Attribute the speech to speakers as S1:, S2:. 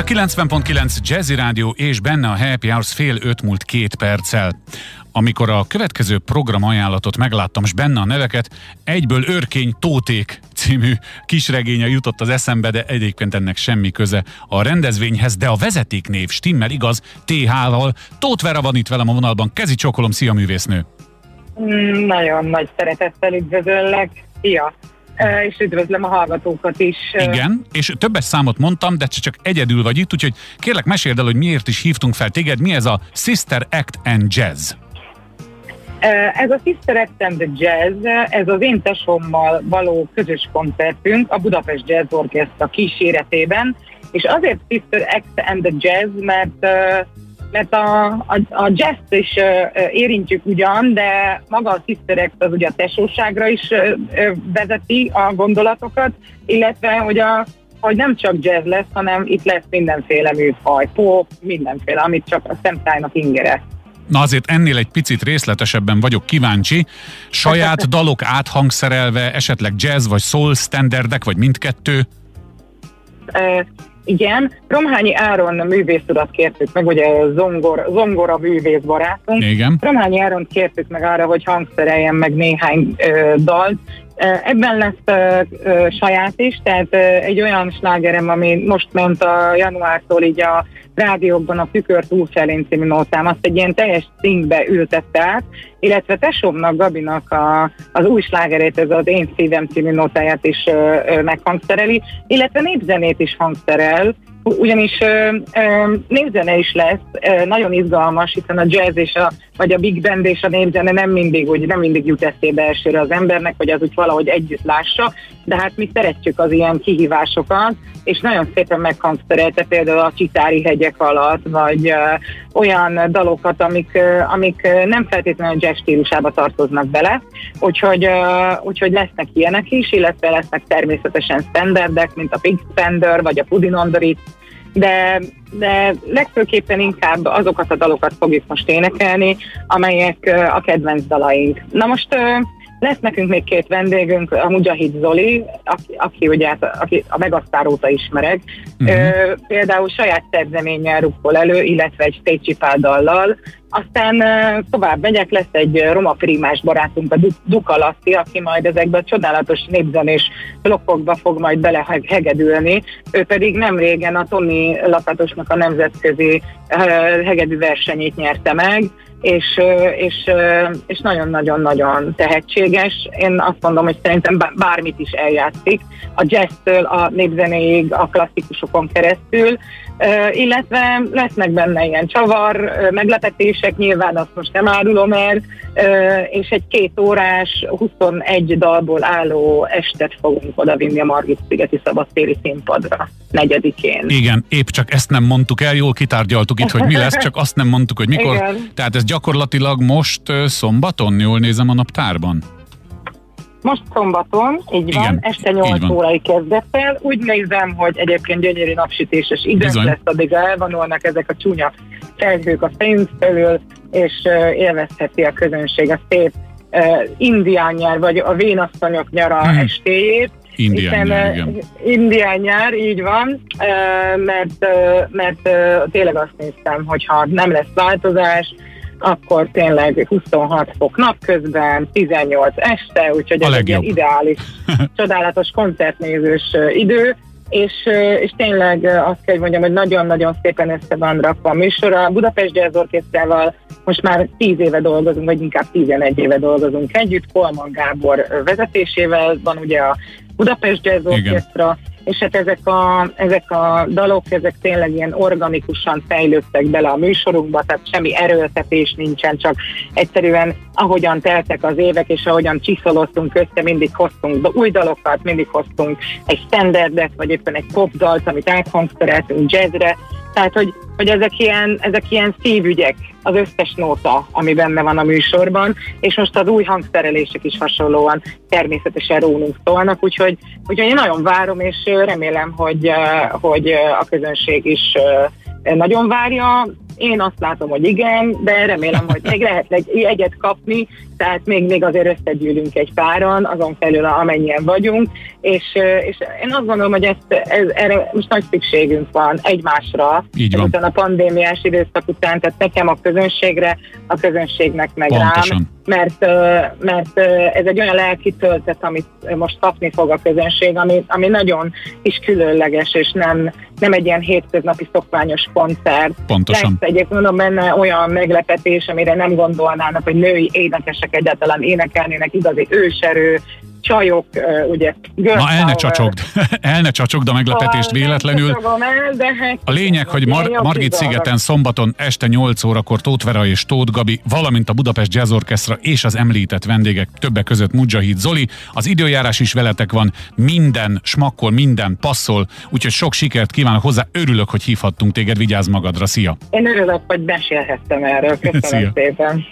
S1: a 90.9 Jazzy Rádió és benne a Happy Hours fél öt múlt két perccel. Amikor a következő program ajánlatot megláttam, és benne a neveket, egyből Örkény Tóték című kisregénye jutott az eszembe, de egyébként ennek semmi köze a rendezvényhez, de a vezetéknév stimmel igaz, TH-val. Tóth Vera van itt velem a vonalban. Kezi csokolom, szia művésznő!
S2: Mm, nagyon nagy szeretettel üdvözöllek. Szia! És üdvözlöm a hallgatókat is.
S1: Igen, és többes számot mondtam, de csak egyedül vagy itt, úgyhogy kérlek meséld el, hogy miért is hívtunk fel téged, mi ez a Sister Act and Jazz?
S2: Ez a Sister Act and the Jazz, ez az én tesommal való közös koncertünk a Budapest Jazz Orchestra kíséretében, és azért Sister Act and the Jazz, mert mert a, a, a jazz is uh, érintjük ugyan, de maga a Sister Act az ugye a tesóságra is uh, vezeti a gondolatokat, illetve hogy a hogy nem csak jazz lesz, hanem itt lesz mindenféle műfaj, pop, mindenféle, amit csak a szemtájnak ingere.
S1: Na azért ennél egy picit részletesebben vagyok kíváncsi. Saját dalok áthangszerelve, esetleg jazz vagy soul standardek, vagy mindkettő?
S2: Igen, Romhányi Áron művész urat kértük meg, ugye zongor, zongora művész barátunk.
S1: Igen.
S2: Romhányi Áron kértük meg arra, hogy hangszereljen meg néhány ö, dalt. Ebben lesz ö, ö, saját is, tehát ö, egy olyan slágerem, ami most ment a januártól így a rádiókban a Tükör túlfelén című nótám, azt egy ilyen teljes színkbe ültette át, illetve tesómnak, Gabinak a, az új slágerét, ez az Én szívem című nótáját is ö, ö, meghangszereli, illetve népzenét is hangszerel, ugyanis népzene is lesz, nagyon izgalmas, hiszen a jazz és a, vagy a big band és a népzene nem mindig, úgy, nem mindig jut eszébe elsőre az embernek, hogy az úgy valahogy együtt lássa, de hát mi szeretjük az ilyen kihívásokat, és nagyon szépen meghangszerelte például a Csitári hegyek alatt, vagy olyan dalokat, amik, amik nem feltétlenül jazz stílusába tartoznak bele, úgyhogy, úgyhogy lesznek ilyenek is, illetve lesznek természetesen standardek, mint a Big Spender, vagy a Pudin on the de, de legfőképpen inkább azokat a dalokat fogjuk most énekelni, amelyek a kedvenc dalaink. Na most lesz nekünk még két vendégünk, a Mujahid Zoli, aki, aki ugye aki a Megasztár óta ismerek. Uh-huh. Például saját szerzeménnyel rukkol elő, illetve egy stage dallal, aztán tovább megyek, lesz egy roma primás barátunk, a Duka Lassi, aki majd ezekbe a csodálatos népzenés blokkokba fog majd belehegedülni. Ő pedig nem régen a Tony Lakatosnak a nemzetközi hegedű versenyét nyerte meg, és, és, és nagyon-nagyon-nagyon tehetséges. Én azt mondom, hogy szerintem bármit is eljátszik, a jazztől a népzenéig, a klasszikusokon keresztül, illetve lesznek benne ilyen csavar, meglepetések, nyilván azt most nem árulom el, és egy két órás, 21 dalból álló estet fogunk odavinni a Margit-szigeti szabadtéri színpadra, negyedikén.
S1: Igen, épp csak ezt nem mondtuk el, jól kitárgyaltuk itt, hogy mi lesz, csak azt nem mondtuk, hogy mikor. Igen. Tehát ez gyakorlatilag most szombaton, jól nézem a naptárban?
S2: Most szombaton, így Igen, van, este 8 van. órai kezdettel. Úgy nézem, hogy egyébként gyönyörű napsütéses idő lesz, addig elvonulnak ezek a csúnya felhők a fejünk felül, és uh, élvezheti a közönség a szép uh, indián nyár, vagy a vénasszonyok nyara hmm. estéjét.
S1: Indián nyár, igen.
S2: Indián nyár, így van, mert, mert tényleg azt néztem, hogy ha nem lesz változás, akkor tényleg 26 fok napközben, 18 este, úgyhogy ez egy ideális, csodálatos koncertnézős idő, és, és tényleg azt kell, hogy mondjam, hogy nagyon-nagyon szépen össze van rakva a műsor. A Budapest Jazz Orchestrával most már 10 éve dolgozunk, vagy inkább 11 éve dolgozunk együtt. Kolman Gábor vezetésével van ugye a Budapest Jazz Orchestra, és hát ezek a, ezek a dalok, ezek tényleg ilyen organikusan fejlődtek bele a műsorunkba, tehát semmi erőltetés nincsen, csak egyszerűen ahogyan teltek az évek, és ahogyan csiszolottunk össze, mindig hoztunk új dalokat, mindig hoztunk egy standardet, vagy éppen egy popdalt, amit áthangszereltünk jazzre, tehát, hogy, hogy ezek, ilyen, ezek ilyen szívügyek, az összes nóta, ami benne van a műsorban, és most az új hangszerelések is hasonlóan természetesen rólunk szólnak, úgyhogy, úgyhogy én nagyon várom, és remélem, hogy, hogy a közönség is nagyon várja, Én azt látom, hogy igen, de remélem, hogy még lehet egy egyet kapni, tehát még, még azért összegyűlünk egy páran, azon felül amennyien vagyunk, és, és én azt gondolom, hogy ezt, ez, erre most nagy szükségünk van egymásra,
S1: Így van.
S2: a pandémiás időszak után, tehát nekem a közönségre, a közönségnek meg
S1: Pontosan.
S2: rám, mert, mert ez egy olyan lelki töltet, amit most kapni fog a közönség, ami, ami nagyon is különleges, és nem, nem egy ilyen hétköznapi szokványos koncert.
S1: Pontosan.
S2: Lesz egyébként mondom benne olyan meglepetés, amire nem gondolnának, hogy női énekesek egyáltalán énekelnének, igazi őserő, csajok, ugye...
S1: Na el ne csacsogd, el ne csacsogd a meglepetést véletlenül.
S2: El, de hát
S1: a lényeg, hogy Mar- Margit szigeten szombaton este 8 órakor Tóth Vera és Tóth Gabi, valamint a Budapest Jazz Orchestra és az említett vendégek, többek között Mujahid Zoli. Az időjárás is veletek van, minden smakkol, minden passzol, úgyhogy sok sikert kívánok hozzá, örülök, hogy hívhattunk téged, vigyázz magadra, szia!
S2: Én örülök, hogy beszélhettem erről, köszönöm
S1: Szia.
S2: szépen!